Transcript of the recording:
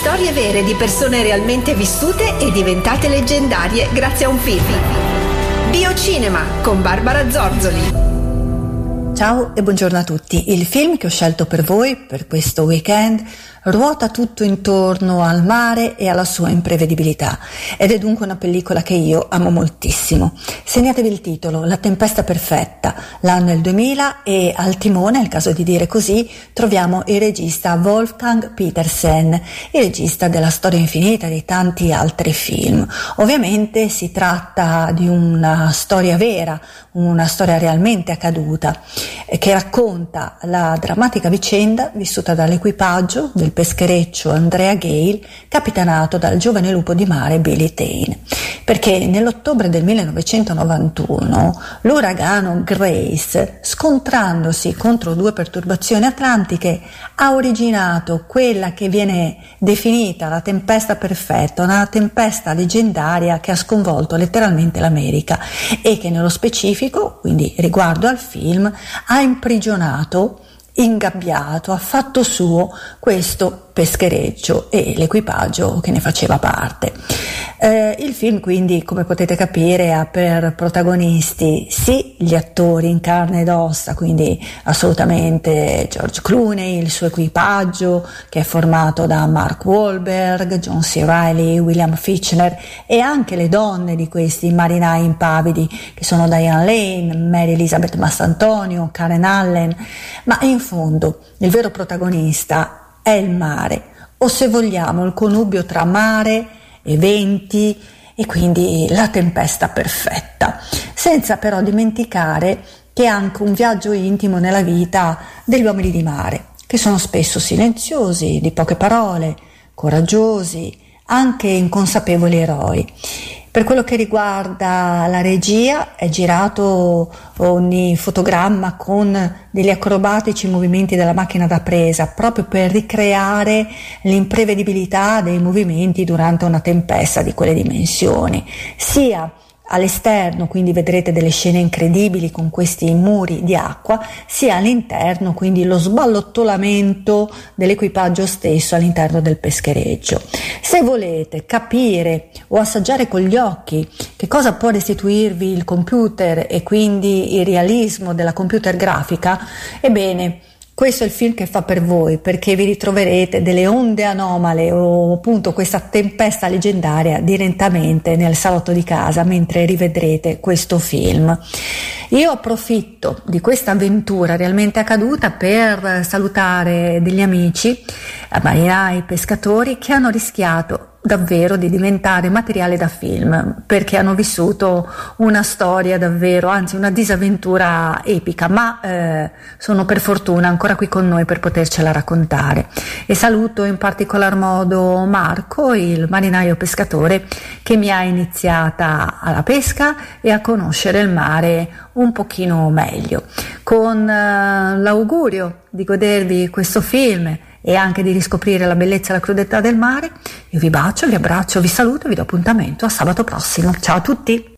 Storie vere di persone realmente vissute e diventate leggendarie grazie a un film. Biocinema con Barbara Zorzoli. Ciao e buongiorno a tutti. Il film che ho scelto per voi per questo weekend ruota tutto intorno al mare e alla sua imprevedibilità ed è dunque una pellicola che io amo moltissimo. Segnatevi il titolo, La tempesta perfetta, l'anno è il 2000 e al timone, il caso di dire così, troviamo il regista Wolfgang Petersen, il regista della storia infinita di tanti altri film. Ovviamente si tratta di una storia vera, una storia realmente accaduta, che racconta la drammatica vicenda vissuta dall'equipaggio del peschereccio Andrea Gale, capitanato dal giovane lupo di mare Billy Tane. Perché nell'ottobre del 1991 l'uragano Grace, scontrandosi contro due perturbazioni atlantiche, ha originato quella che viene definita la tempesta perfetta, una tempesta leggendaria che ha sconvolto letteralmente l'America e che nello specifico, quindi riguardo al film, ha imprigionato, ingabbiato, ha fatto suo questo peschereccio e l'equipaggio che ne faceva parte. Eh, il film quindi, come potete capire, ha per protagonisti sì gli attori in carne ed ossa, quindi assolutamente George Clooney, il suo equipaggio che è formato da Mark Wahlberg, John C. Reilly, William Fitchner e anche le donne di questi marinai impavidi che sono Diane Lane, Mary Elizabeth Massantonio, Karen Allen, ma in fondo il vero protagonista è il mare, o se vogliamo il connubio tra mare, eventi e quindi la tempesta perfetta, senza però dimenticare che è anche un viaggio intimo nella vita degli uomini di mare, che sono spesso silenziosi, di poche parole, coraggiosi, anche inconsapevoli eroi. Per quello che riguarda la regia, è girato ogni fotogramma con degli acrobatici movimenti della macchina da presa, proprio per ricreare l'imprevedibilità dei movimenti durante una tempesta di quelle dimensioni, sia all'esterno, quindi vedrete delle scene incredibili con questi muri di acqua, sia all'interno, quindi lo sballottolamento dell'equipaggio stesso all'interno del peschereccio. Se volete capire o assaggiare con gli occhi che cosa può restituirvi il computer e quindi il realismo della computer grafica, ebbene, questo è il film che fa per voi perché vi ritroverete delle onde anomale o appunto questa tempesta leggendaria direttamente nel salotto di casa mentre rivedrete questo film. Io approfitto di questa avventura realmente accaduta per salutare degli amici, marinai, pescatori che hanno rischiato davvero di diventare materiale da film perché hanno vissuto una storia davvero, anzi una disavventura epica, ma eh, sono per fortuna ancora qui con noi per potercela raccontare. E saluto in particolar modo Marco, il marinaio pescatore che mi ha iniziata alla pesca e a conoscere il mare un pochino meglio, con eh, l'augurio di godervi questo film e anche di riscoprire la bellezza e la crudeltà del mare. Io vi bacio, vi abbraccio, vi saluto e vi do appuntamento a sabato prossimo. Ciao a tutti!